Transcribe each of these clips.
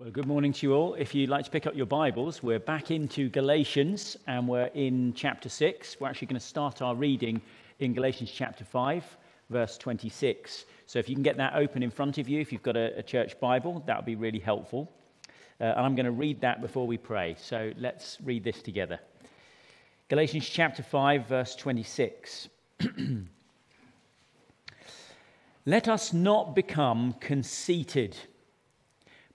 Well, good morning to you all. If you'd like to pick up your Bibles, we're back into Galatians and we're in chapter 6. We're actually going to start our reading in Galatians chapter 5, verse 26. So if you can get that open in front of you, if you've got a, a church Bible, that would be really helpful. Uh, and I'm going to read that before we pray. So let's read this together. Galatians chapter 5, verse 26. Let us not become conceited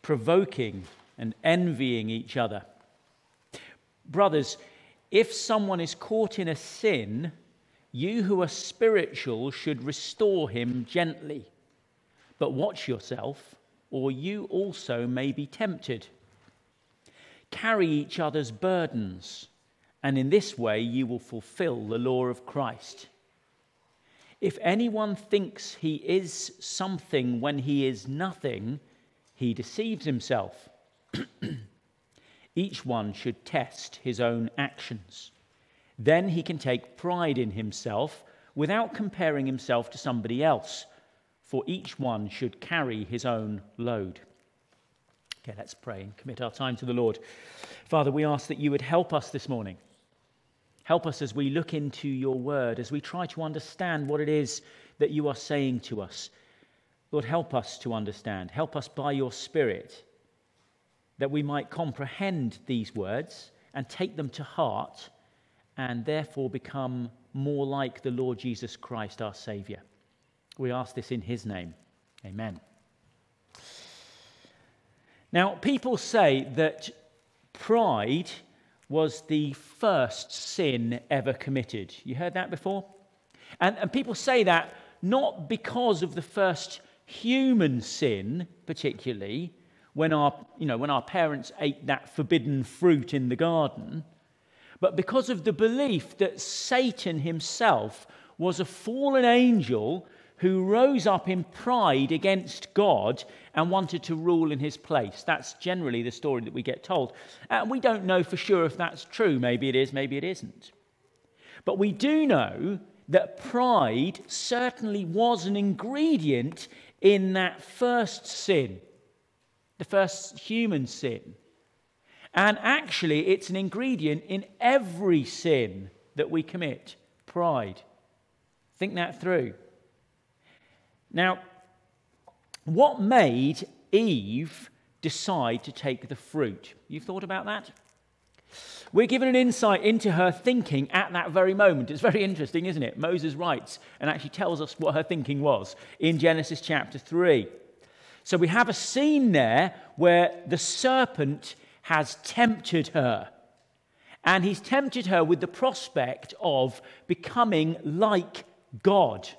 provoking and envying each other. Brothers, if someone is caught in a sin, you who are spiritual should restore him gently. But watch yourself, or you also may be tempted. Carry each other's burdens, and in this way you will fulfill the law of Christ. If anyone thinks he is something when he is nothing, he deceives himself. Each one should test his own actions. Then he can take pride in himself without comparing himself to somebody else, for each one should carry his own load. Okay, let's pray and commit our time to the Lord. Father, we ask that you would help us this morning. Help us as we look into your word, as we try to understand what it is that you are saying to us. Lord, help us to understand. Help us by your Spirit that we might comprehend these words and take them to heart and therefore become more like the Lord Jesus Christ, our Saviour. We ask this in His name. Amen. Now, people say that pride was the first sin ever committed. You heard that before? And, and people say that not because of the first human sin, particularly, when our, you know, when our parents ate that forbidden fruit in the garden, but because of the belief that Satan himself was a fallen angel who rose up in pride against God and wanted to rule in his place. That's generally the story that we get told. And we don't know for sure if that's true. Maybe it is, maybe it isn't. But we do know that pride certainly was an ingredient in that first sin, the first human sin. And actually, it's an ingredient in every sin that we commit pride. Think that through. Now, what made Eve decide to take the fruit? You've thought about that? We're given an insight into her thinking at that very moment. It's very interesting, isn't it? Moses writes and actually tells us what her thinking was in Genesis chapter 3. So we have a scene there where the serpent has tempted her. And he's tempted her with the prospect of becoming like God.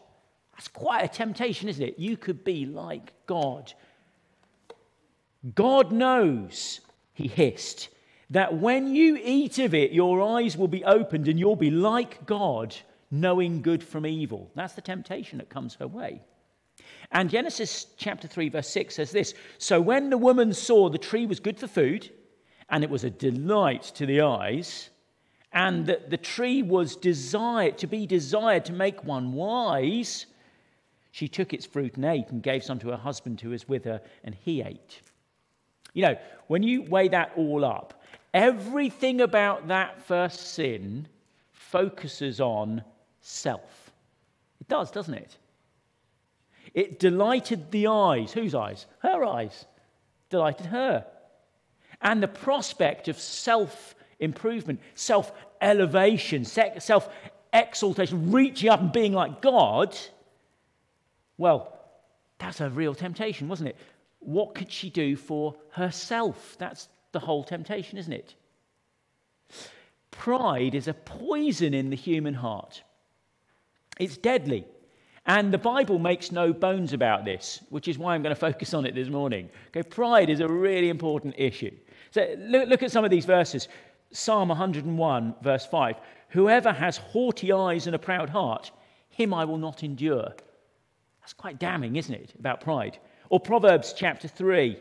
That's quite a temptation, isn't it? You could be like God. God knows, he hissed, that when you eat of it, your eyes will be opened and you'll be like God, knowing good from evil. That's the temptation that comes her way. And Genesis chapter 3, verse 6 says this So when the woman saw the tree was good for food, and it was a delight to the eyes, and that the tree was desired to be desired to make one wise, she took its fruit and ate, and gave some to her husband who was with her, and he ate. You know, when you weigh that all up, Everything about that first sin focuses on self. It does, doesn't it? It delighted the eyes. Whose eyes? Her eyes. Delighted her. And the prospect of self improvement, self elevation, self exaltation, reaching up and being like God, well, that's a real temptation, wasn't it? What could she do for herself? That's the whole temptation, isn't it? Pride is a poison in the human heart. It's deadly. And the Bible makes no bones about this, which is why I'm going to focus on it this morning. Okay, pride is a really important issue. So look, look at some of these verses. Psalm 101, verse 5 Whoever has haughty eyes and a proud heart, him I will not endure. That's quite damning, isn't it, about pride? Or Proverbs chapter 3,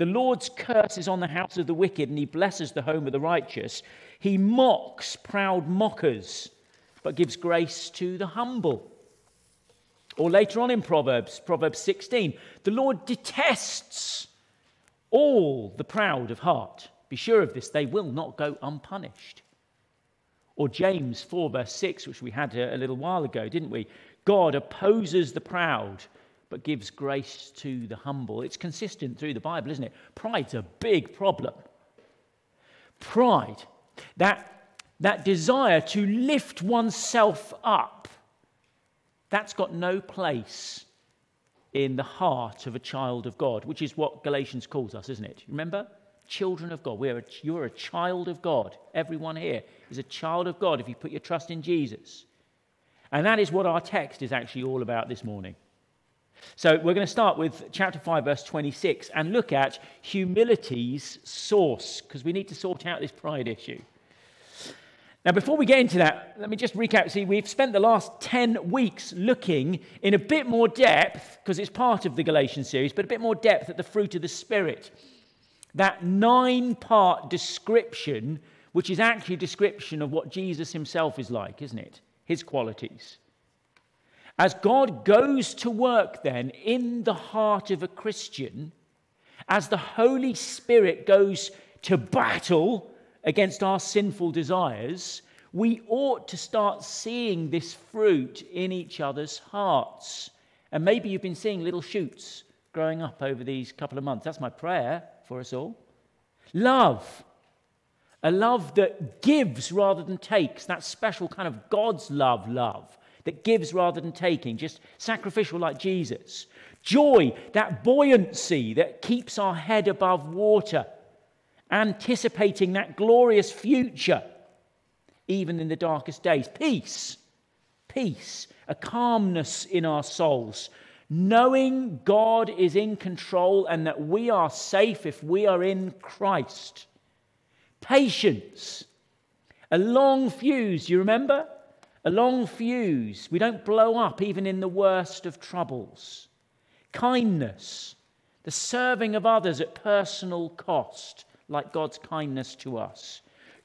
the Lord's curse is on the house of the wicked, and he blesses the home of the righteous. He mocks proud mockers, but gives grace to the humble. Or later on in Proverbs, Proverbs 16, the Lord detests all the proud of heart. Be sure of this, they will not go unpunished. Or James 4, verse 6, which we had a, a little while ago, didn't we? God opposes the proud, but gives grace to the humble. It's consistent through the Bible, isn't it? Pride's a big problem. Pride, that, that desire to lift oneself up, that's got no place in the heart of a child of God, which is what Galatians calls us, isn't it? Remember? Children of God. We're a, you're a child of God. Everyone here is a child of God if you put your trust in Jesus. And that is what our text is actually all about this morning. So we're going to start with chapter 5, verse 26, and look at humility's source, because we need to sort out this pride issue. Now, before we get into that, let me just recap. See, we've spent the last 10 weeks looking in a bit more depth, because it's part of the Galatian series, but a bit more depth at the fruit of the Spirit. That nine part description, which is actually a description of what Jesus himself is like, isn't it? His qualities. As God goes to work then in the heart of a Christian, as the Holy Spirit goes to battle against our sinful desires, we ought to start seeing this fruit in each other's hearts. And maybe you've been seeing little shoots growing up over these couple of months. That's my prayer for us all. Love. A love that gives rather than takes, that special kind of God's love, love, that gives rather than taking, just sacrificial like Jesus. Joy, that buoyancy that keeps our head above water anticipating that glorious future, even in the darkest days. Peace, peace, a calmness in our souls, knowing God is in control and that we are safe if we are in Christ. Patience, a long fuse, you remember? A long fuse. We don't blow up even in the worst of troubles. Kindness, the serving of others at personal cost like God's kindness to us.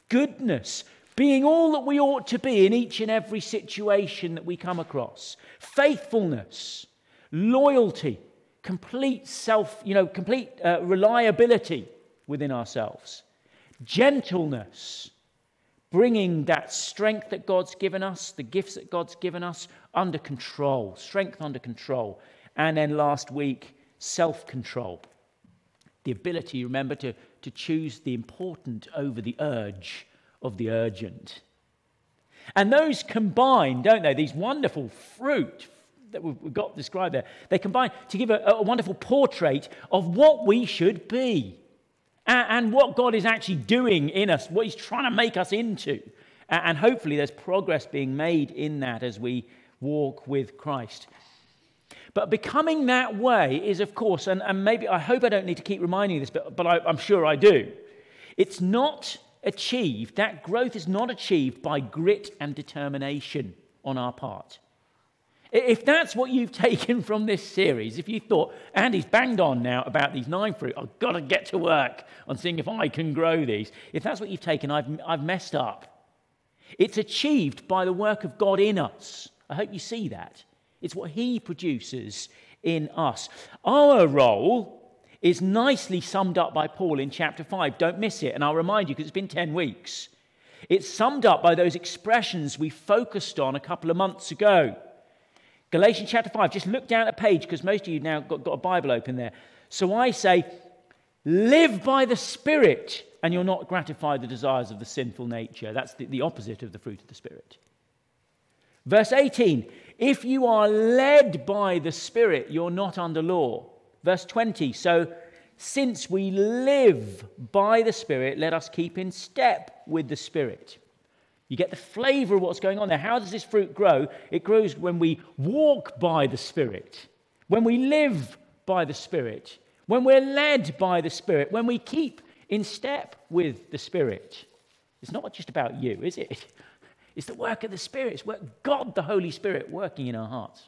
Goodness, being all that we ought to be in each and every situation that we come across. Faithfulness, loyalty, complete self, you know, complete uh, reliability within ourselves. Gentleness, bringing that strength that God's given us, the gifts that God's given us, under control, strength under control. And then last week, self control. The ability, remember, to to choose the important over the urge of the urgent. And those combine, don't they? These wonderful fruit that we've got described there, they combine to give a, a wonderful portrait of what we should be and, what God is actually doing in us, what He's trying to make us into. And hopefully, there's progress being made in that as we walk with Christ. But becoming that way is, of course, and, and maybe I hope I don't need to keep reminding you this, but, but I, I'm sure I do. It's not achieved, that growth is not achieved by grit and determination on our part. If that's what you've taken from this series, if you thought, Andy's banged on now about these nine fruit, I've got to get to work on seeing if I can grow these. If that's what you've taken, I've, I've messed up. It's achieved by the work of God in us. I hope you see that. It's what He produces in us. Our role is nicely summed up by Paul in chapter 5. Don't miss it. And I'll remind you because it's been 10 weeks. It's summed up by those expressions we focused on a couple of months ago. Galatians chapter 5, just look down at page because most of you now got, got a Bible open there. So I say, live by the Spirit, and you'll not gratify the desires of the sinful nature. That's the, the opposite of the fruit of the Spirit. Verse 18, if you are led by the Spirit, you're not under law. Verse 20, so since we live by the Spirit, let us keep in step with the Spirit. You get the flavor of what's going on there. How does this fruit grow? It grows when we walk by the Spirit, when we live by the Spirit, when we're led by the Spirit, when we keep in step with the Spirit. It's not just about you, is it? It's the work of the Spirit. It's work, God, the Holy Spirit, working in our hearts.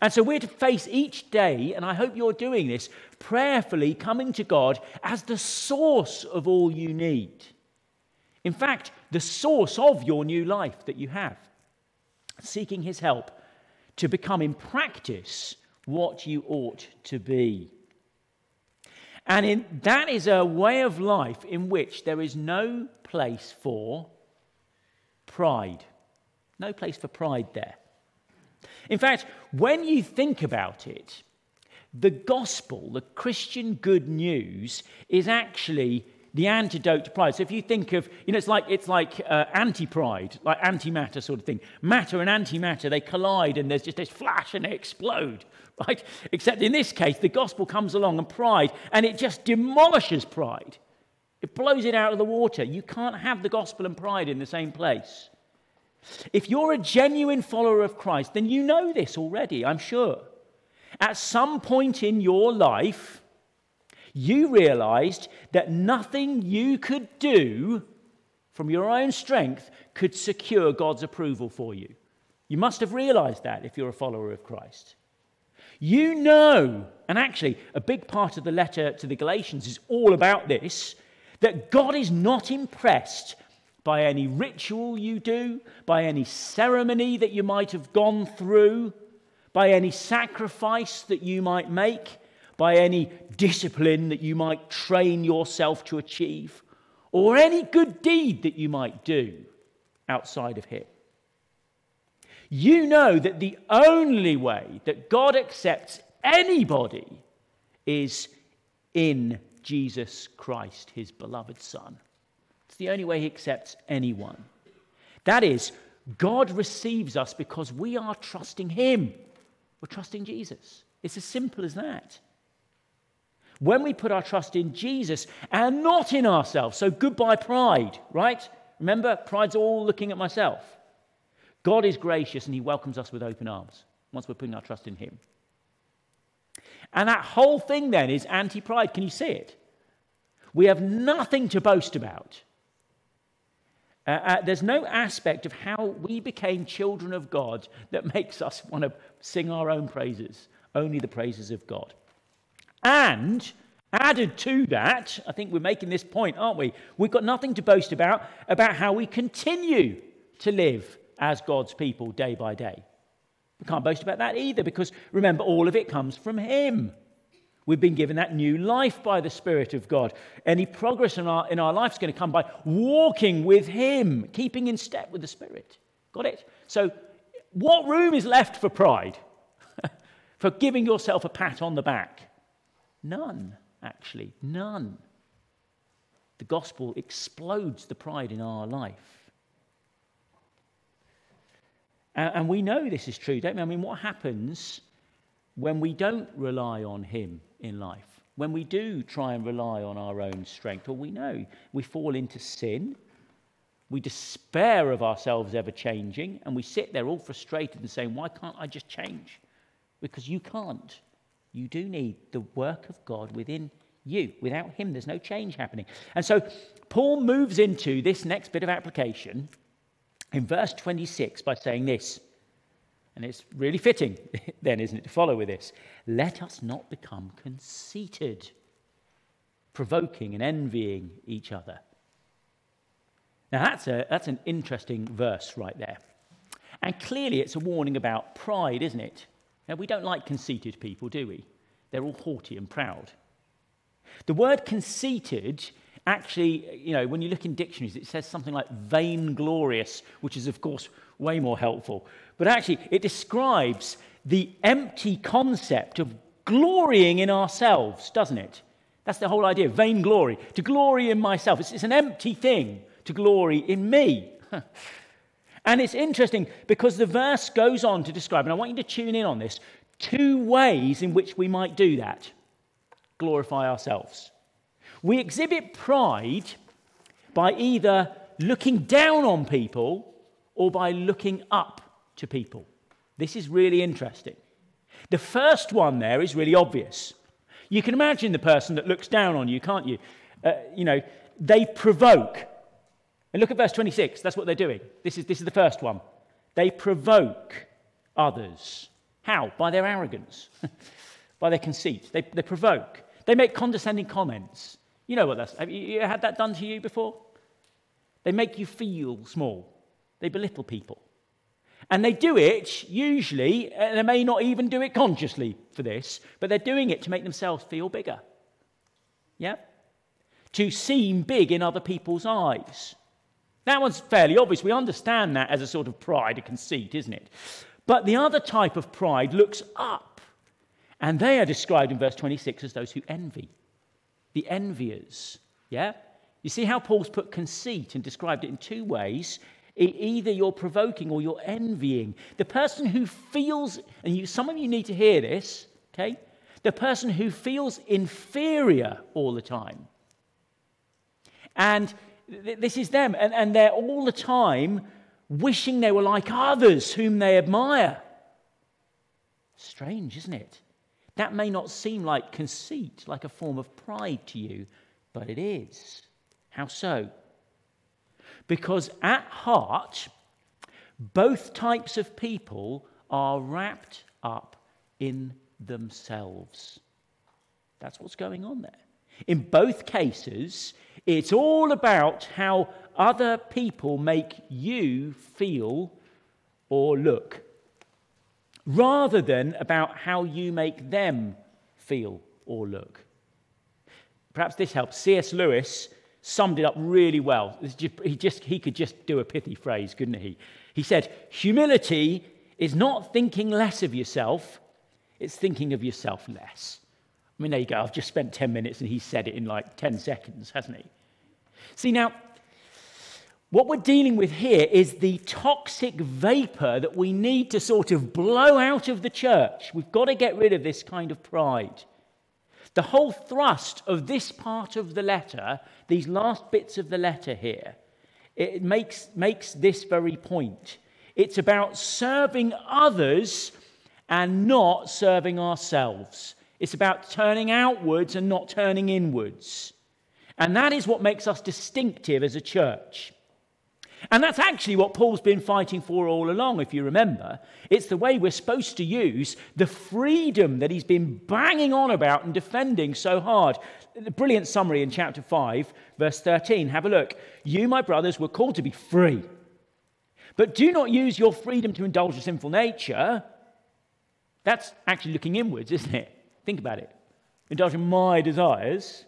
And so we're to face each day, and I hope you're doing this, prayerfully coming to God as the source of all you need. In fact, the source of your new life that you have. Seeking His help to become in practice what you ought to be. And in, that is a way of life in which there is no place for pride. No place for pride there. In fact, when you think about it, the gospel, the Christian good news, is actually the antidote to pride. So if you think of, you know, it's like, it's like uh, anti-pride, like antimatter sort of thing. Matter and antimatter, they collide and there's just this flash and they explode, right? Except in this case, the gospel comes along and pride, and it just demolishes pride. It blows it out of the water. You can't have the gospel and pride in the same place. If you're a genuine follower of Christ, then you know this already, I'm sure. At some point in your life, you realized that nothing you could do from your own strength could secure God's approval for you. You must have realized that if you're a follower of Christ. You know, and actually, a big part of the letter to the Galatians is all about this that God is not impressed by any ritual you do, by any ceremony that you might have gone through, by any sacrifice that you might make, by any discipline that you might train yourself to achieve, or any good deed that you might do outside of Him. You know that the only way that God accepts anybody is in Jesus Christ, His beloved Son. It's the only way He accepts anyone. That is, God receives us because we are trusting Him. We're trusting Jesus. It's as simple as that. When we put our trust in Jesus and not in ourselves, so goodbye pride, right? Remember, pride's all looking at myself. God is gracious and He welcomes us with open arms once we're putting our trust in Him. And that whole thing then is anti pride. Can you see it? We have nothing to boast about. Uh, uh, there's no aspect of how we became children of God that makes us want to sing our own praises, only the praises of God. And added to that, I think we're making this point, aren't we? We've got nothing to boast about about how we continue to live as God's people day by day. We can't boast about that either because remember, all of it comes from Him. We've been given that new life by the Spirit of God. Any progress in our, in our life is going to come by walking with Him, keeping in step with the Spirit. Got it? So, what room is left for pride? for giving yourself a pat on the back? None, actually, none. The gospel explodes the pride in our life. And we know this is true, don't we? I mean, what happens when we don't rely on Him in life? When we do try and rely on our own strength? Well, we know we fall into sin, we despair of ourselves ever changing, and we sit there all frustrated and saying, Why can't I just change? Because you can't. You do need the work of God within you. Without Him, there's no change happening. And so Paul moves into this next bit of application in verse 26 by saying this. And it's really fitting, then, isn't it, to follow with this? Let us not become conceited, provoking and envying each other. Now, that's, a, that's an interesting verse right there. And clearly, it's a warning about pride, isn't it? Now, we don't like conceited people, do we? They're all haughty and proud. The word conceited actually, you know, when you look in dictionaries, it says something like vainglorious, which is, of course, way more helpful. But actually, it describes the empty concept of glorying in ourselves, doesn't it? That's the whole idea, vainglory. To glory in myself. It's, it's an empty thing to glory in me. And it's interesting because the verse goes on to describe, and I want you to tune in on this, two ways in which we might do that glorify ourselves. We exhibit pride by either looking down on people or by looking up to people. This is really interesting. The first one there is really obvious. You can imagine the person that looks down on you, can't you? Uh, you know, they provoke. And look at verse 26. That's what they're doing. This is, this is the first one. They provoke others. How? By their arrogance, by their conceit. They, they provoke. They make condescending comments. You know what that's. Have you, you had that done to you before? They make you feel small. They belittle people. And they do it usually, and they may not even do it consciously for this, but they're doing it to make themselves feel bigger. Yeah? To seem big in other people's eyes. That one's fairly obvious. We understand that as a sort of pride, a conceit, isn't it? But the other type of pride looks up. And they are described in verse 26 as those who envy. The enviers. Yeah? You see how Paul's put conceit and described it in two ways. Either you're provoking or you're envying. The person who feels, and you, some of you need to hear this, okay? The person who feels inferior all the time. And this is them, and, and they're all the time wishing they were like others whom they admire. Strange, isn't it? That may not seem like conceit, like a form of pride to you, but it is. How so? Because at heart, both types of people are wrapped up in themselves. That's what's going on there. In both cases, it's all about how other people make you feel or look, rather than about how you make them feel or look. Perhaps this helps. C.S. Lewis summed it up really well. He, just, he could just do a pithy phrase, couldn't he? He said, Humility is not thinking less of yourself, it's thinking of yourself less. I mean, there you go. I've just spent 10 minutes and he said it in like 10 seconds, hasn't he? See, now, what we're dealing with here is the toxic vapor that we need to sort of blow out of the church. We've got to get rid of this kind of pride. The whole thrust of this part of the letter, these last bits of the letter here, it makes, makes this very point. It's about serving others and not serving ourselves. It's about turning outwards and not turning inwards. And that is what makes us distinctive as a church. And that's actually what Paul's been fighting for all along, if you remember. It's the way we're supposed to use the freedom that he's been banging on about and defending so hard. The brilliant summary in chapter 5, verse 13. Have a look. You, my brothers, were called to be free. But do not use your freedom to indulge a sinful nature. That's actually looking inwards, isn't it? Think about it. Indulging my desires.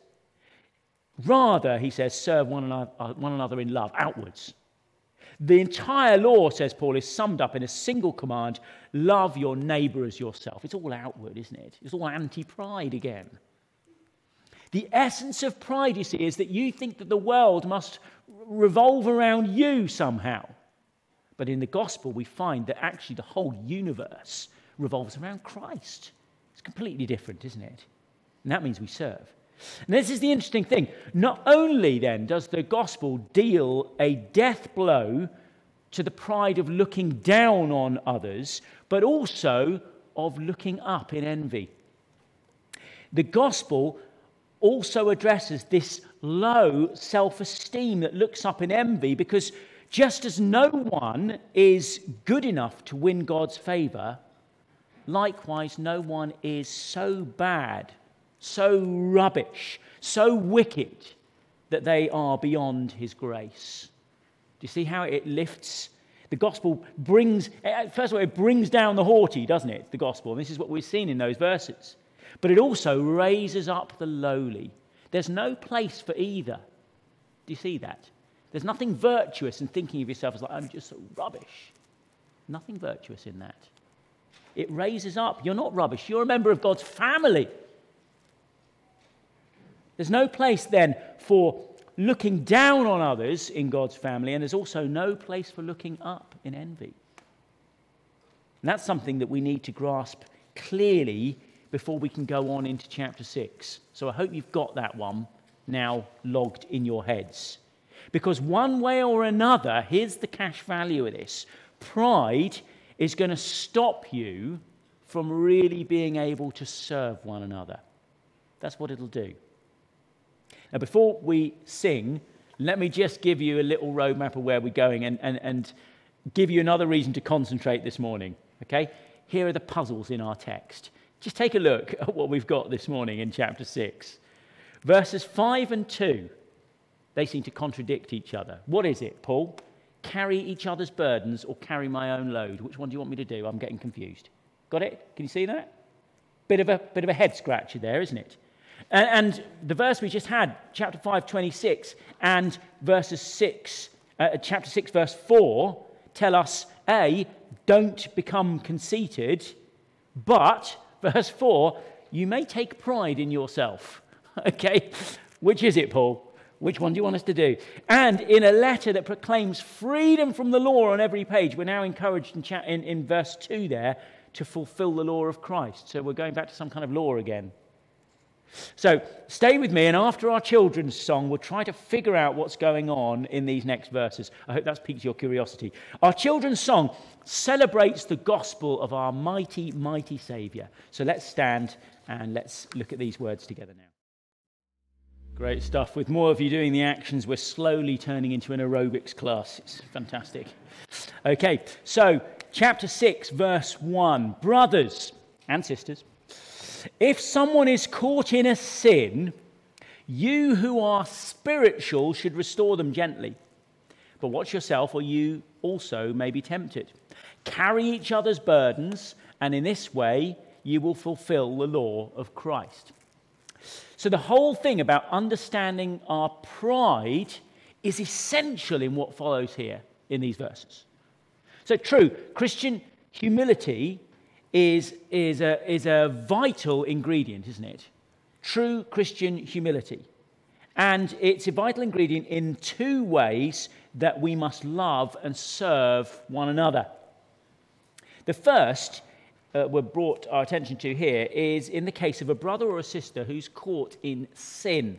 Rather, he says, serve one another, uh, one another in love, outwards. The entire law, says Paul, is summed up in a single command love your neighbor as yourself. It's all outward, isn't it? It's all anti pride again. The essence of pride, you see, is that you think that the world must revolve around you somehow. But in the gospel, we find that actually the whole universe revolves around Christ. It's completely different, isn't it? And that means we serve. And this is the interesting thing. Not only then does the gospel deal a death blow to the pride of looking down on others, but also of looking up in envy. The gospel also addresses this low self esteem that looks up in envy because just as no one is good enough to win God's favor, likewise, no one is so bad so rubbish, so wicked that they are beyond his grace. Do you see how it lifts? The gospel brings, eh, first of all, it brings down the haughty, doesn't it? The gospel. And this is what we've seen in those verses. But it also raises up the lowly. There's no place for either. Do you see that? There's nothing virtuous in thinking of yourself as like, I'm just so rubbish. Nothing virtuous in that. It raises up. You're not rubbish. You're a member of God's family. There's no place then for looking down on others in God's family, and there's also no place for looking up in envy. And that's something that we need to grasp clearly before we can go on into chapter 6. So I hope you've got that one now logged in your heads. Because one way or another, here's the cash value of this pride is going to stop you from really being able to serve one another. That's what it'll do. Now, before we sing, let me just give you a little roadmap of where we're going and, and, and give you another reason to concentrate this morning. Okay? Here are the puzzles in our text. Just take a look at what we've got this morning in chapter 6. Verses 5 and 2, they seem to contradict each other. What is it, Paul? Carry each other's burdens or carry my own load? Which one do you want me to do? I'm getting confused. Got it? Can you see that? Bit of a, bit of a head scratcher there, isn't it? And, and the verse we just had, chapter 5, 26, and verses 6, uh, chapter 6, verse 4, tell us A, don't become conceited, but, verse 4, you may take pride in yourself. okay? Which is it, Paul? Which one do you want us to do? And in a letter that proclaims freedom from the law on every page, we're now encouraged in, chat, in, in verse 2 there to fulfill the law of Christ. So we're going back to some kind of law again. So stay with me, and after our children's song, we'll try to figure out what's going on in these next verses. I hope that's piqued your curiosity. Our children's song celebrates the gospel of our mighty, mighty Saviour. So let's stand and let's look at these words together now. Great stuff. With more of you doing the actions, we're slowly turning into an aerobics class. It's fantastic. Okay, so chapter 6, verse 1. Brothers and sisters, if someone is caught in a sin, you who are spiritual should restore them gently. But watch yourself, or you also may be tempted. Carry each other's burdens, and in this way you will fulfill the law of Christ. So, the whole thing about understanding our pride is essential in what follows here in these verses. So, true, Christian humility is, is, a, is a vital ingredient, isn't it? True Christian humility. And it's a vital ingredient in two ways that we must love and serve one another. The first uh, we're brought our attention to here is in the case of a brother or a sister who's caught in sin.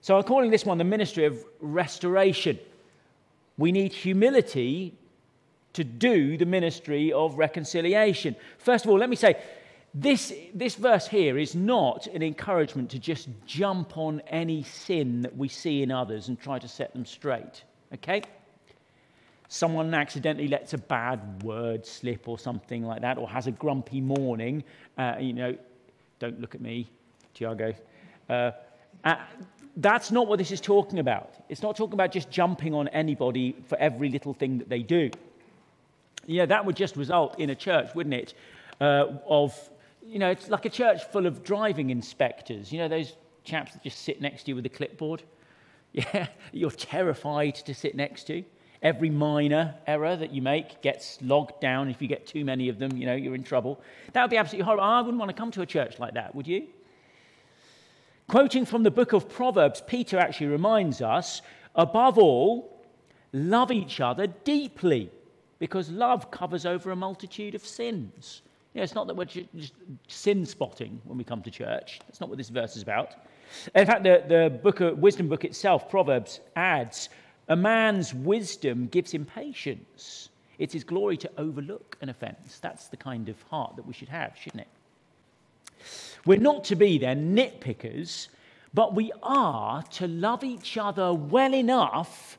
So I'm calling this one the ministry of restoration. We need humility to do the ministry of reconciliation. First of all, let me say this, this verse here is not an encouragement to just jump on any sin that we see in others and try to set them straight. Okay? someone accidentally lets a bad word slip or something like that, or has a grumpy morning, uh, you know, don't look at me, Tiago. Uh, uh, that's not what this is talking about. It's not talking about just jumping on anybody for every little thing that they do. Yeah, that would just result in a church, wouldn't it? Uh, of, you know, it's like a church full of driving inspectors. You know, those chaps that just sit next to you with a clipboard? Yeah, you're terrified to sit next to. Every minor error that you make gets logged down. If you get too many of them, you know, you're in trouble. That would be absolutely horrible. I wouldn't want to come to a church like that, would you? Quoting from the book of Proverbs, Peter actually reminds us above all, love each other deeply, because love covers over a multitude of sins. You know, it's not that we're just sin spotting when we come to church. That's not what this verse is about. In fact, the, the book of, wisdom book itself, Proverbs, adds a man's wisdom gives him patience. It's his glory to overlook an offense. That's the kind of heart that we should have, shouldn't it? We're not to be then nitpickers, but we are to love each other well enough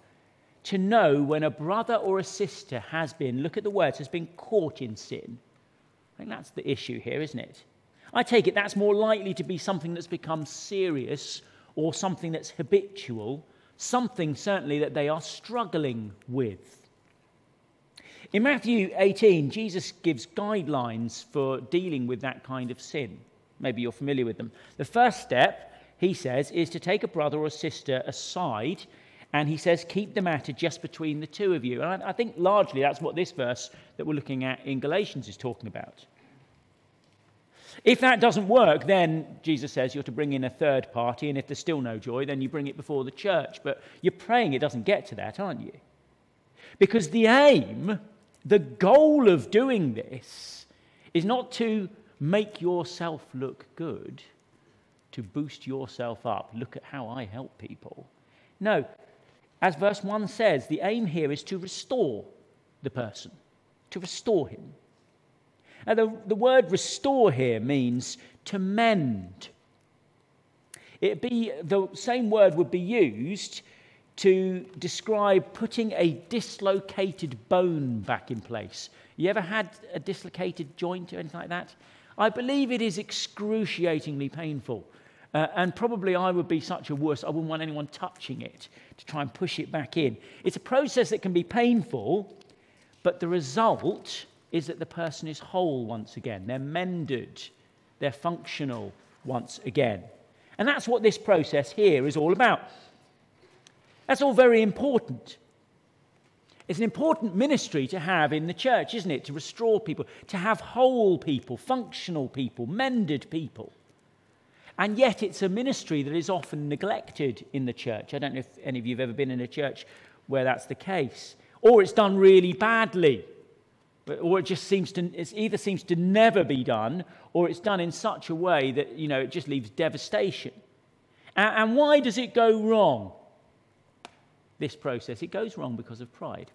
to know when a brother or a sister has been, look at the words, has been caught in sin. I think that's the issue here, isn't it? I take it that's more likely to be something that's become serious or something that's habitual something certainly that they are struggling with. In Matthew 18, Jesus gives guidelines for dealing with that kind of sin. Maybe you're familiar with them. The first step, he says, is to take a brother or sister aside and he says, keep the matter just between the two of you. And I, think largely that's what this verse that we're looking at in Galatians is talking about. If that doesn't work, then Jesus says you're to bring in a third party, and if there's still no joy, then you bring it before the church. But you're praying it doesn't get to that, aren't you? Because the aim, the goal of doing this, is not to make yourself look good, to boost yourself up. Look at how I help people. No, as verse 1 says, the aim here is to restore the person, to restore him. Now, the, the word restore here means to mend. It be the same word would be used to describe putting a dislocated bone back in place. You ever had a dislocated joint or anything like that? I believe it is excruciatingly painful. Uh, and probably I would be such a wuss, I wouldn't want anyone touching it to try and push it back in. It's a process that can be painful, but the result is that the person is whole once again. They're mended. They're functional once again. And that's what this process here is all about. That's all very important. It's an important ministry to have in the church, isn't it? To restore people, to have whole people, functional people, mended people. And yet, it's a ministry that is often neglected in the church. I don't know if any of you have ever been in a church where that's the case. Or it's done really badly. But, or it just seems to, it either seems to never be done, or it's done in such a way that, you know, it just leaves devastation. And, and why does it go wrong? This process, it goes wrong because of pride.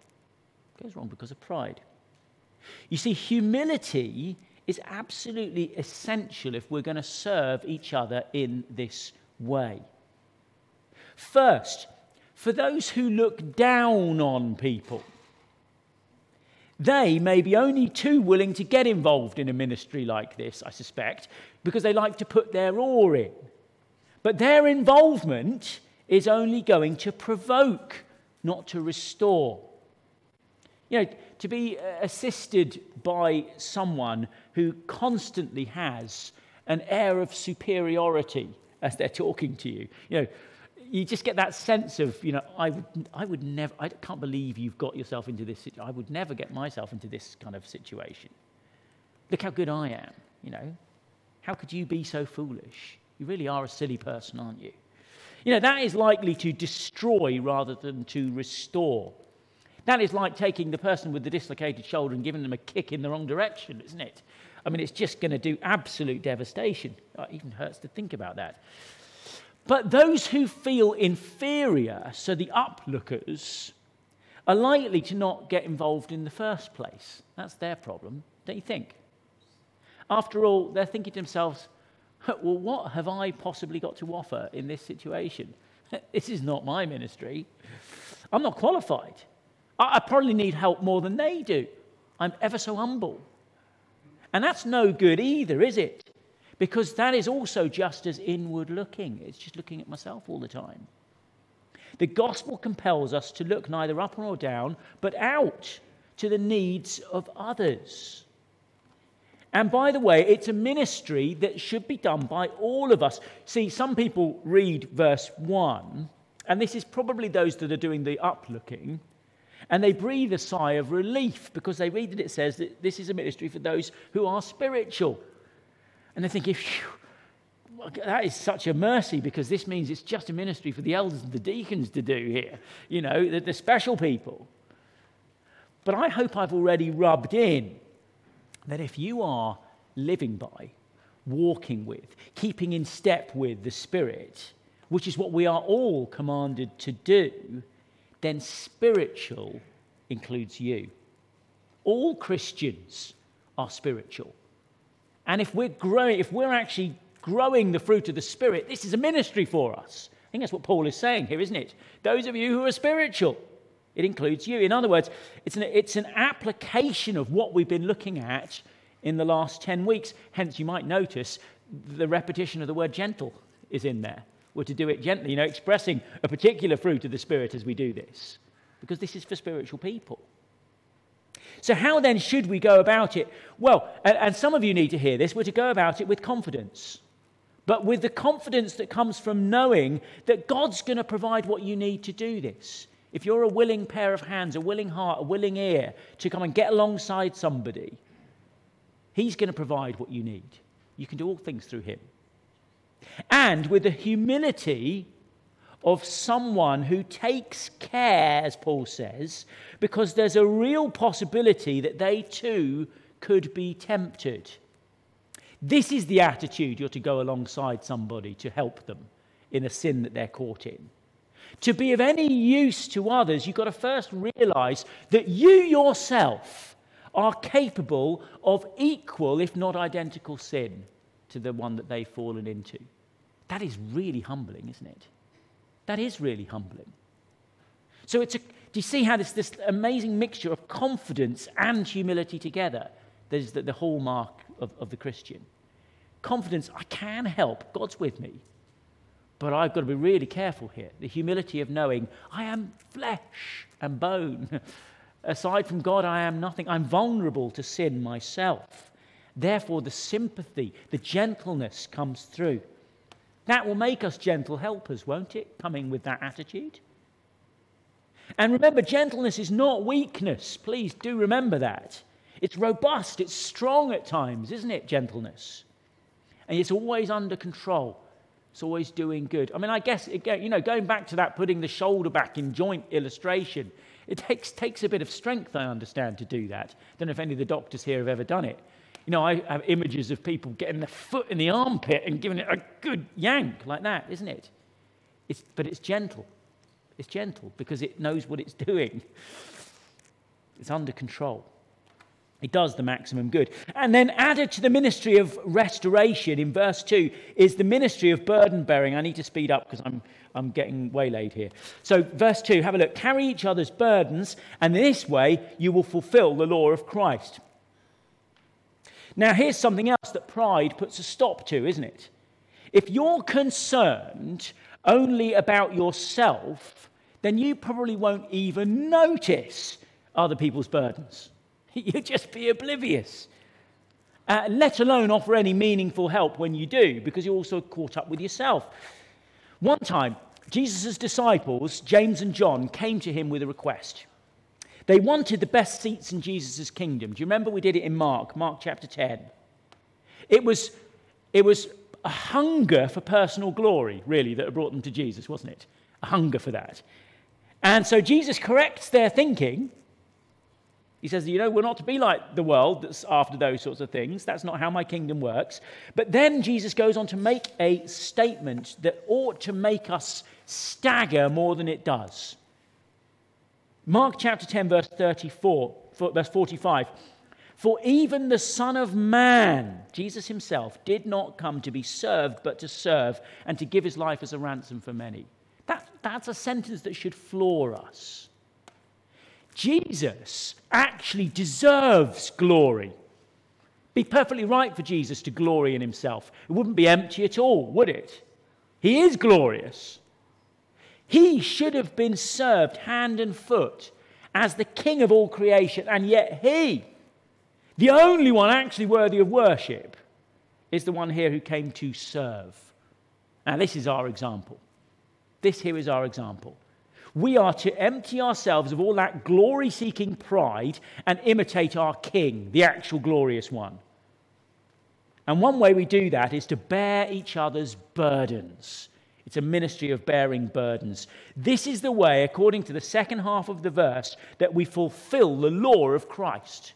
It goes wrong because of pride. You see, humility is absolutely essential if we're going to serve each other in this way. First, for those who look down on people, they may be only too willing to get involved in a ministry like this, I suspect, because they like to put their oar in. But their involvement is only going to provoke, not to restore. You know, to be uh, assisted by someone who constantly has an air of superiority as they're talking to you. You know, you just get that sense of, you know, I would, I would never, I can't believe you've got yourself into this. I would never get myself into this kind of situation. Look how good I am, you know. How could you be so foolish? You really are a silly person, aren't you? You know, that is likely to destroy rather than to restore. That is like taking the person with the dislocated shoulder and giving them a kick in the wrong direction, isn't it? I mean, it's just going to do absolute devastation. It even hurts to think about that. But those who feel inferior, so the uplookers, are likely to not get involved in the first place. That's their problem, don't you think? After all, they're thinking to themselves, well, what have I possibly got to offer in this situation? this is not my ministry. I'm not qualified. I, probably need help more than they do. I'm ever so humble. And that's no good either, is it? Because that is also just as inward looking. It's just looking at myself all the time. The gospel compels us to look neither up nor down, but out to the needs of others. And by the way, it's a ministry that should be done by all of us. See, some people read verse 1, and this is probably those that are doing the uplooking, and they breathe a sigh of relief because they read that it says that this is a ministry for those who are spiritual. And they think, that is such a mercy because this means it's just a ministry for the elders and the deacons to do here, you know, the, the special people. But I hope I've already rubbed in that if you are living by, walking with, keeping in step with the Spirit, which is what we are all commanded to do, then spiritual includes you. All Christians are spiritual. And if we're growing, if we're actually growing the fruit of the Spirit, this is a ministry for us. I think that's what Paul is saying here, isn't it? Those of you who are spiritual, it includes you. In other words, it's an, it's an application of what we've been looking at in the last 10 weeks. Hence, you might notice the repetition of the word gentle is in there. We're to do it gently, you know, expressing a particular fruit of the Spirit as we do this, because this is for spiritual people. So, how then should we go about it? Well, and, and some of you need to hear this, we're to go about it with confidence, but with the confidence that comes from knowing that God's going to provide what you need to do this. If you're a willing pair of hands, a willing heart, a willing ear to come and get alongside somebody, He's going to provide what you need. You can do all things through Him and with the humility of someone who takes care, as Paul says, because there's a real possibility that they too could be tempted. This is the attitude you're to go alongside somebody to help them in a sin that they're caught in. To be of any use to others, you've got to first realize that you yourself are capable of equal, if not identical, sin to the one that they've fallen into. That is really humbling, isn't it? That is really humbling. So it's a, do you see how this, this amazing mixture of confidence and humility together that is the, the hallmark of, of the Christian? Confidence, I can help, God's with me. But I've got to be really careful here. The humility of knowing I am flesh and bone. Aside from God, I am nothing. I'm vulnerable to sin myself. Therefore, the sympathy, the gentleness comes through. That will make us gentle helpers, won't it? Coming with that attitude. And remember, gentleness is not weakness. Please do remember that. It's robust, it's strong at times, isn't it? Gentleness. And it's always under control. It's always doing good. I mean, I guess, again, you know, going back to that putting the shoulder back in joint illustration, it takes, takes a bit of strength, I understand, to do that. I don't know if any of the doctors here have ever done it. You know, I have images of people getting their foot in the armpit and giving it a good yank like that, isn't it? It's, but it's gentle. It's gentle because it knows what it's doing. It's under control. It does the maximum good. And then added to the ministry of restoration in verse 2 is the ministry of burden bearing. I need to speed up because I'm, I'm getting waylaid here. So, verse 2, have a look. Carry each other's burdens, and in this way you will fulfill the law of Christ. Now, here's something else that pride puts a stop to, isn't it? If you're concerned only about yourself, then you probably won't even notice other people's burdens. You'll just be oblivious. Uh, let alone offer any meaningful help when you do, because you're also caught up with yourself. One time, Jesus' disciples, James and John, came to him with a request. They wanted the best seats in Jesus' kingdom. Do you remember we did it in Mark, Mark chapter 10? It was, it was a hunger for personal glory, really, that brought them to Jesus, wasn't it? A hunger for that. And so Jesus corrects their thinking. He says, You know, we're not to be like the world that's after those sorts of things. That's not how my kingdom works. But then Jesus goes on to make a statement that ought to make us stagger more than it does. Mark chapter 10, verse 34, verse 45. For even the Son of Man, Jesus himself, did not come to be served, but to serve and to give his life as a ransom for many. That, that's a sentence that should floor us. Jesus actually deserves glory. Be perfectly right for Jesus to glory in himself. It wouldn't be empty at all, would it? He is glorious. He should have been served hand and foot as the king of all creation, and yet he, the only one actually worthy of worship, is the one here who came to serve. Now, this is our example. This here is our example. We are to empty ourselves of all that glory seeking pride and imitate our King, the actual glorious one. And one way we do that is to bear each other's burdens. It's a ministry of bearing burdens. This is the way, according to the second half of the verse, that we fulfill the law of Christ.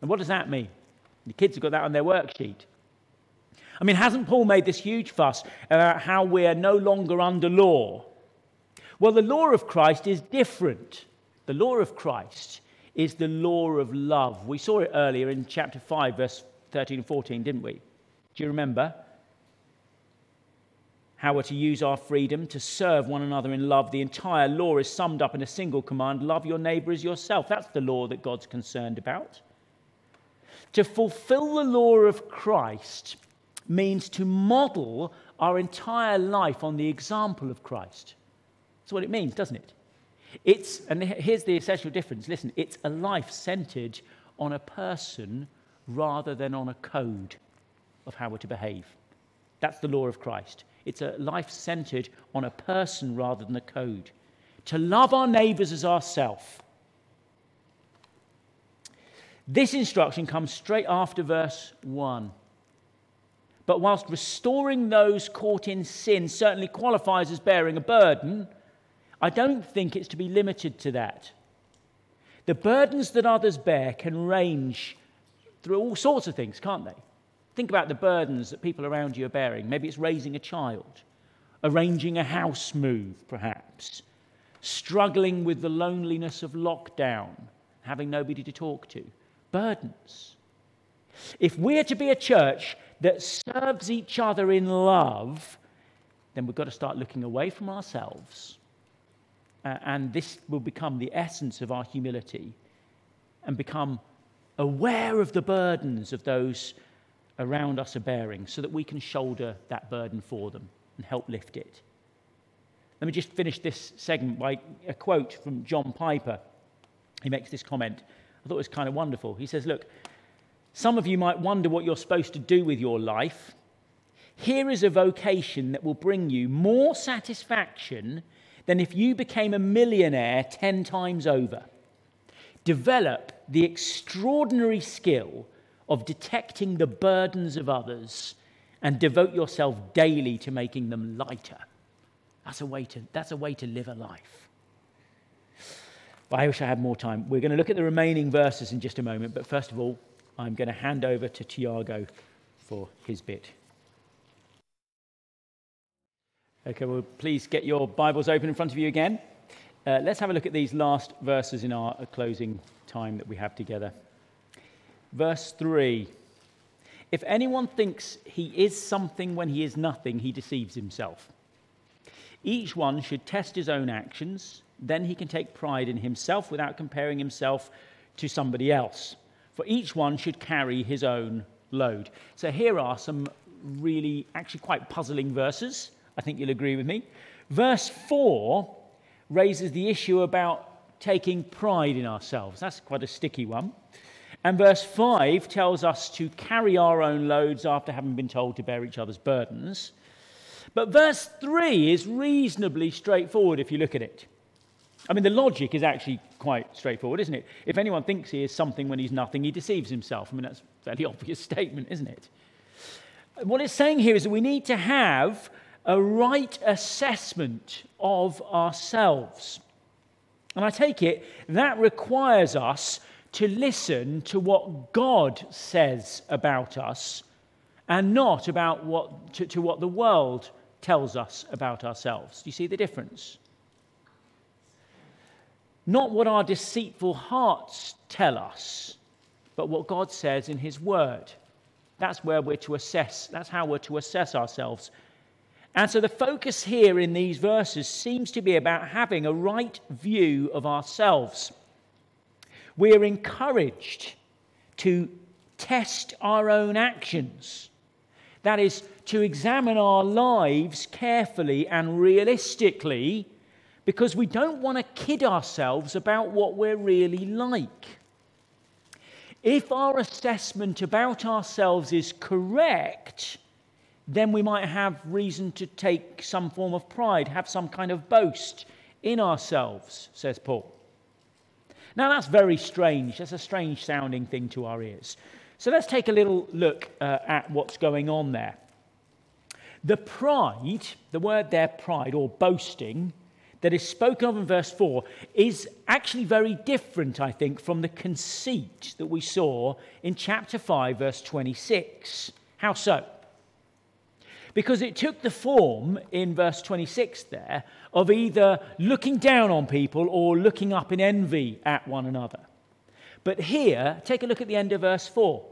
And what does that mean? The kids have got that on their worksheet. I mean, hasn't Paul made this huge fuss about how we're no longer under law? Well, the law of Christ is different. The law of Christ is the law of love. We saw it earlier in chapter 5, verse 13 and 14, didn't we? Do you remember? How we're to use our freedom to serve one another in love. The entire law is summed up in a single command love your neighbor as yourself. That's the law that God's concerned about. To fulfill the law of Christ means to model our entire life on the example of Christ. That's what it means, doesn't it? It's, and here's the essential difference listen, it's a life centered on a person rather than on a code of how we're to behave. That's the law of Christ. It's a life centered on a person rather than a code. To love our neighbors as ourself. This instruction comes straight after verse 1. But whilst restoring those caught in sin certainly qualifies as bearing a burden, I don't think it's to be limited to that. The burdens that others bear can range through all sorts of things, can't they? Think about the burdens that people around you are bearing. Maybe it's raising a child, arranging a house move, perhaps, struggling with the loneliness of lockdown, having nobody to talk to. Burdens. If we're to be a church that serves each other in love, then we've got to start looking away from ourselves. Uh, and this will become the essence of our humility and become aware of the burdens of those around us are bearing so that we can shoulder that burden for them and help lift it. Let me just finish this segment by a quote from John Piper. He makes this comment. I thought it was kind of wonderful. He says, Look, some of you might wonder what you're supposed to do with your life. here is a vocation that will bring you more satisfaction than if you became a millionaire 10 times over. Develop the extraordinary skill of detecting the burdens of others and devote yourself daily to making them lighter. That's a way to, that's a way to live a life. I wish I had more time. We're going to look at the remaining verses in just a moment, but first of all, I'm going to hand over to Tiago for his bit. Okay, well, please get your Bibles open in front of you again. Uh, let's have a look at these last verses in our closing time that we have together. Verse 3 If anyone thinks he is something when he is nothing, he deceives himself. Each one should test his own actions, then he can take pride in himself without comparing himself to somebody else. For each one should carry his own load. So here are some really, actually quite puzzling verses I think you'll agree with me. Verse 4 raises the issue about taking pride in ourselves. That's quite a sticky one. And verse 5 tells us to carry our own loads after having been told to bear each other's burdens. But verse 3 is reasonably straightforward if you look at it. I mean, the logic is actually quite straightforward, isn't it? If anyone thinks he is something when he's nothing, he deceives himself. I mean, that's a fairly obvious statement, isn't it? What it's saying here is that we need to have a right assessment of ourselves. And I take it that requires us to listen to what God says about us and not about what, to, to what the world tells us about ourselves. Do you see the difference? Not what our deceitful hearts tell us, but what God says in His Word. That's where we're to assess, that's how we're to assess ourselves and so the focus here in these verses seems to be about having a right view of ourselves. We are encouraged to test our own actions. That is, to examine our lives carefully and realistically because we don't want to kid ourselves about what we're really like. If our assessment about ourselves is correct, then we might have reason to take some form of pride, have some kind of boast in ourselves, says Paul. Now, that's very strange. That's a strange sounding thing to our ears. So let's take a little look uh, at what's going on there. The pride, the word there, pride or boasting, that is spoken of in verse 4 is actually very different, I think, from the conceit that we saw in chapter 5, verse 26. How so? Because it took the form in verse 26 there of either looking down on people or looking up in envy at one another. But here, take a look at the end of verse 4.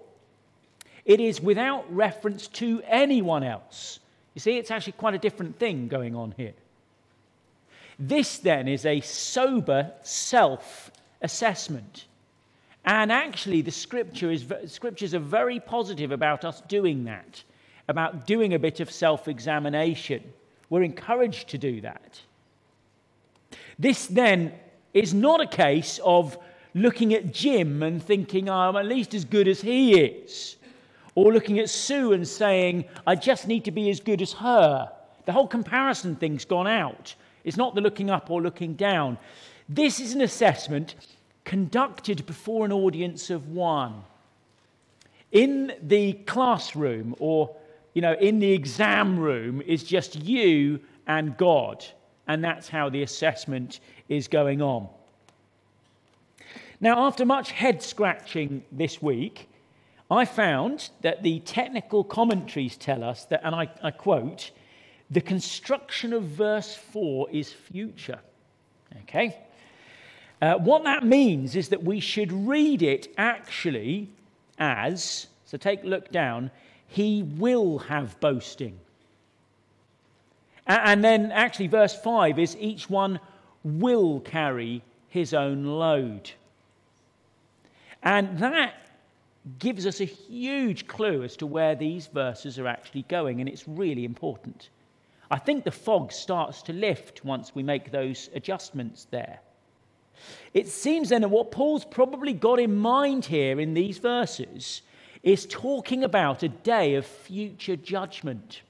It is without reference to anyone else. You see, it's actually quite a different thing going on here. This then is a sober self assessment. And actually, the scripture is, scriptures are very positive about us doing that about doing a bit of self examination. We're encouraged to do that. This then is not a case of looking at Jim and thinking, oh, I'm at least as good as he is, or looking at Sue and saying, I just need to be as good as her. The whole comparison thing's gone out. It's not the looking up or looking down. This is an assessment conducted before an audience of one. In the classroom or you know, in the exam room is just you and God. And that's how the assessment is going on. Now, after much head scratching this week, I found that the technical commentaries tell us that, and I, I quote, the construction of verse 4 is future. Okay? Uh, what that means is that we should read it actually as, so take a look down, he will have boasting. And then, actually, verse 5 is each one will carry his own load. And that gives us a huge clue as to where these verses are actually going, and it's really important. I think the fog starts to lift once we make those adjustments there. It seems then that what Paul's probably got in mind here in these verses is talking about a day of future judgment.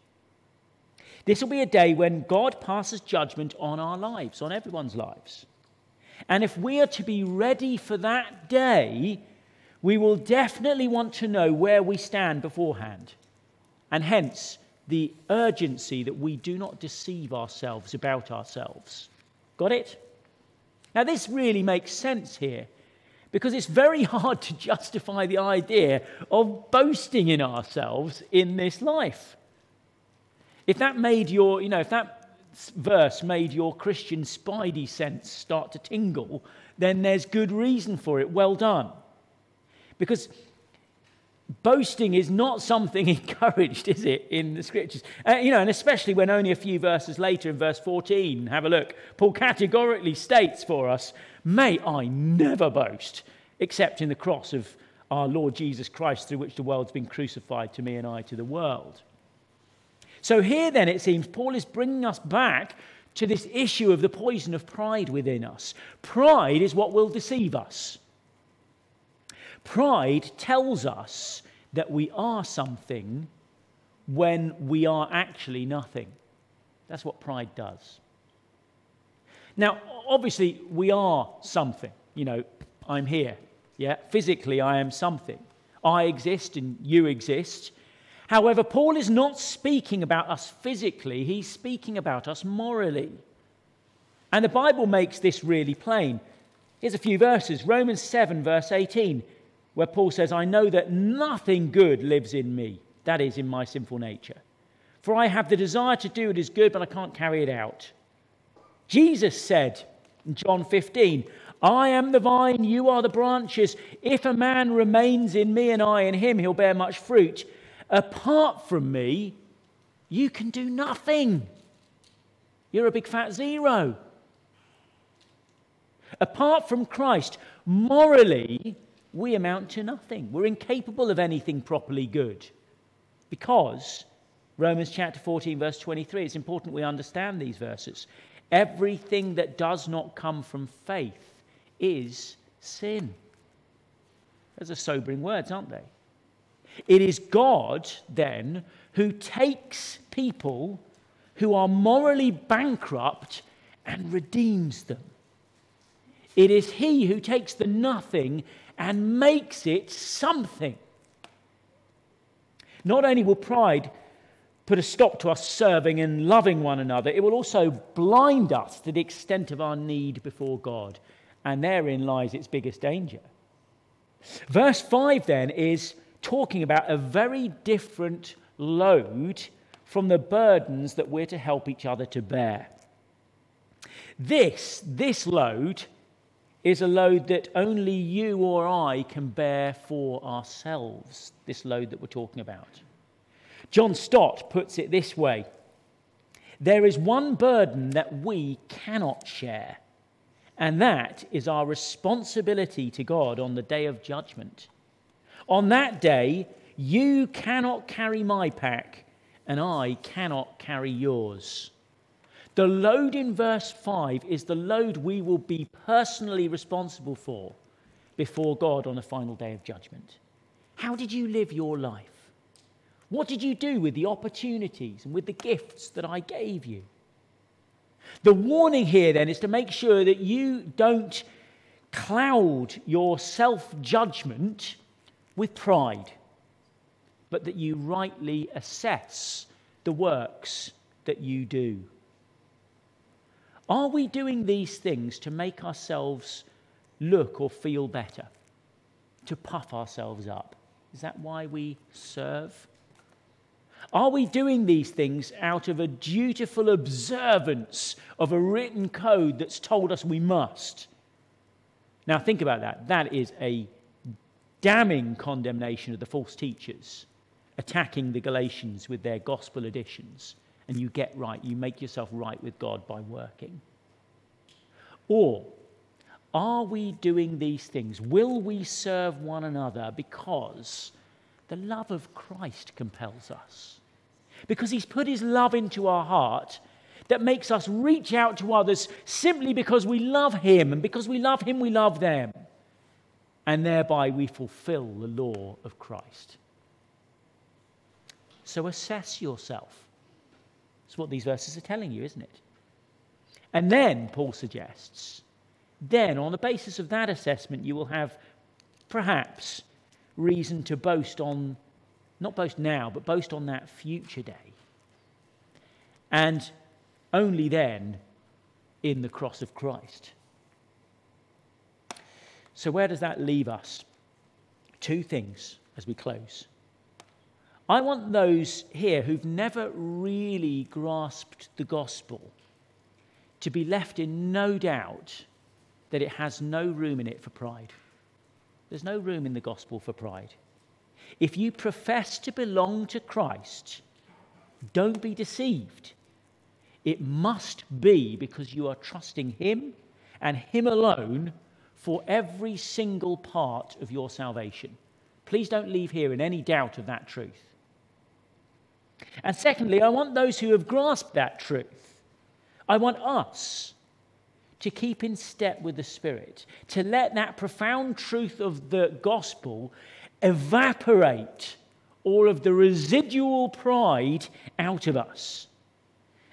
This will be a day when God passes judgment on our lives, on everyone's lives. And if we are to be ready for that day, we will definitely want to know where we stand beforehand. And hence, the urgency that we do not deceive ourselves about ourselves. Got it? Now, this really makes sense here because it's very hard to justify the idea of boasting in ourselves in this life. If that made your, you know, if that verse made your Christian spidey sense start to tingle, then there's good reason for it. Well done. Because boasting is not something encouraged, is it, in the scriptures? Uh, you know, and especially when only a few verses later in verse 14, have a look, Paul categorically states for us, May I never boast except in the cross of our Lord Jesus Christ, through which the world's been crucified to me and I to the world. So here then, it seems, Paul is bringing us back to this issue of the poison of pride within us. Pride is what will deceive us. Pride tells us that we are something when we are actually nothing. That's what pride does. Now, obviously, we are something. You know, I'm here. Yeah, physically, I am something. I exist and you exist. However, Paul is not speaking about us physically, he's speaking about us morally. And the Bible makes this really plain. Here's a few verses Romans 7, verse 18 where Paul says, I know that nothing good lives in me, that is, in my sinful nature. For I have the desire to do what is good, but I can't carry it out. Jesus said in John 15, I am the vine, you are the branches. If a man remains in me and I in him, he'll bear much fruit. Apart from me, you can do nothing. You're a big fat zero. Apart from Christ, morally, we amount to nothing. We're incapable of anything properly good. Because, Romans chapter 14, verse 23, it's important we understand these verses. Everything that does not come from faith is sin. Those are sobering words, aren't they? It is God, then, who takes people who are morally bankrupt and redeems them. It is He who takes the nothing and makes it something. Not only will pride put a stop to us serving and loving one another, it will also blind us to the extent of our need before God. And therein lies its biggest danger. Verse 5 then is talking about a very different load from the burdens that we're to help each other to bear. This, this load is a load that only you or I can bear for ourselves, this load that we're talking about. John Stott puts it this way There is one burden that we cannot share, and that is our responsibility to God on the day of judgment. On that day, you cannot carry my pack, and I cannot carry yours. The load in verse 5 is the load we will be personally responsible for before God on the final day of judgment. How did you live your life? What did you do with the opportunities and with the gifts that I gave you? The warning here then is to make sure that you don't cloud your self judgment with pride, but that you rightly assess the works that you do. Are we doing these things to make ourselves look or feel better? To puff ourselves up? Is that why we serve? Are we doing these things out of a dutiful observance of a written code that's told us we must? Now, think about that. That is a damning condemnation of the false teachers attacking the Galatians with their gospel editions and you get right. You make yourself right with God by working. Or are we doing these things? Will we serve one another because the love of Christ compels us? Because he's put his love into our heart that makes us reach out to others simply because we love him, and because we love him, we love them. And thereby we fulfill the law of Christ. So assess yourself. That's what these verses are telling you, isn't it? And then, Paul suggests, then on the basis of that assessment, you will have perhaps reason to boast on, not boast now, but boast on that future day. And only then in the cross of Christ. So, where does that leave us? Two things as we close. I want those here who've never really grasped the gospel to be left in no doubt that it has no room in it for pride. There's no room in the gospel for pride. If you profess to belong to Christ, don't be deceived. It must be because you are trusting Him and Him alone for every single part of your salvation. Please don't leave here in any doubt of that truth. And secondly, I want those who have grasped that truth, I want us to keep in step with the Spirit, to let that profound truth of the gospel evaporate all of the residual pride out of us.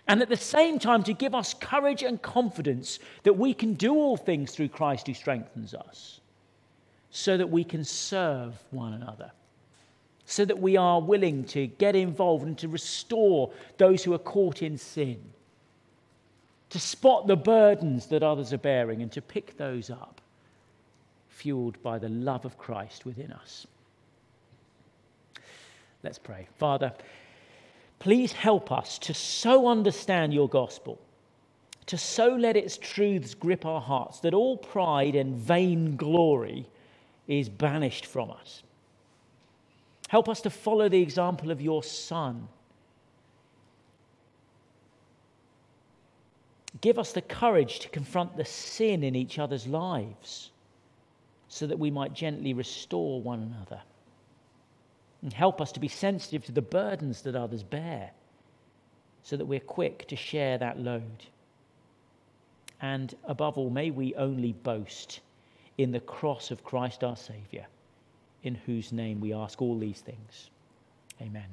And at the same time, to give us courage and confidence that we can do all things through Christ who strengthens us, so that we can serve one another, so that we are willing to get involved and to restore those who are caught in sin to spot the burdens that others are bearing and to pick those up, fueled by the love of Christ within us. Let's pray. Father, please help us to so understand your gospel, to so let its truths grip our hearts that all pride and vain glory is banished from us. Help us to follow the example of your Son Give us the courage to confront the sin in each other's lives so that we might gently restore one another. And help us to be sensitive to the burdens that others bear so that we're quick to share that load. And above all, may we only boast in the cross of Christ our Saviour, in whose name we ask all these things. Amen.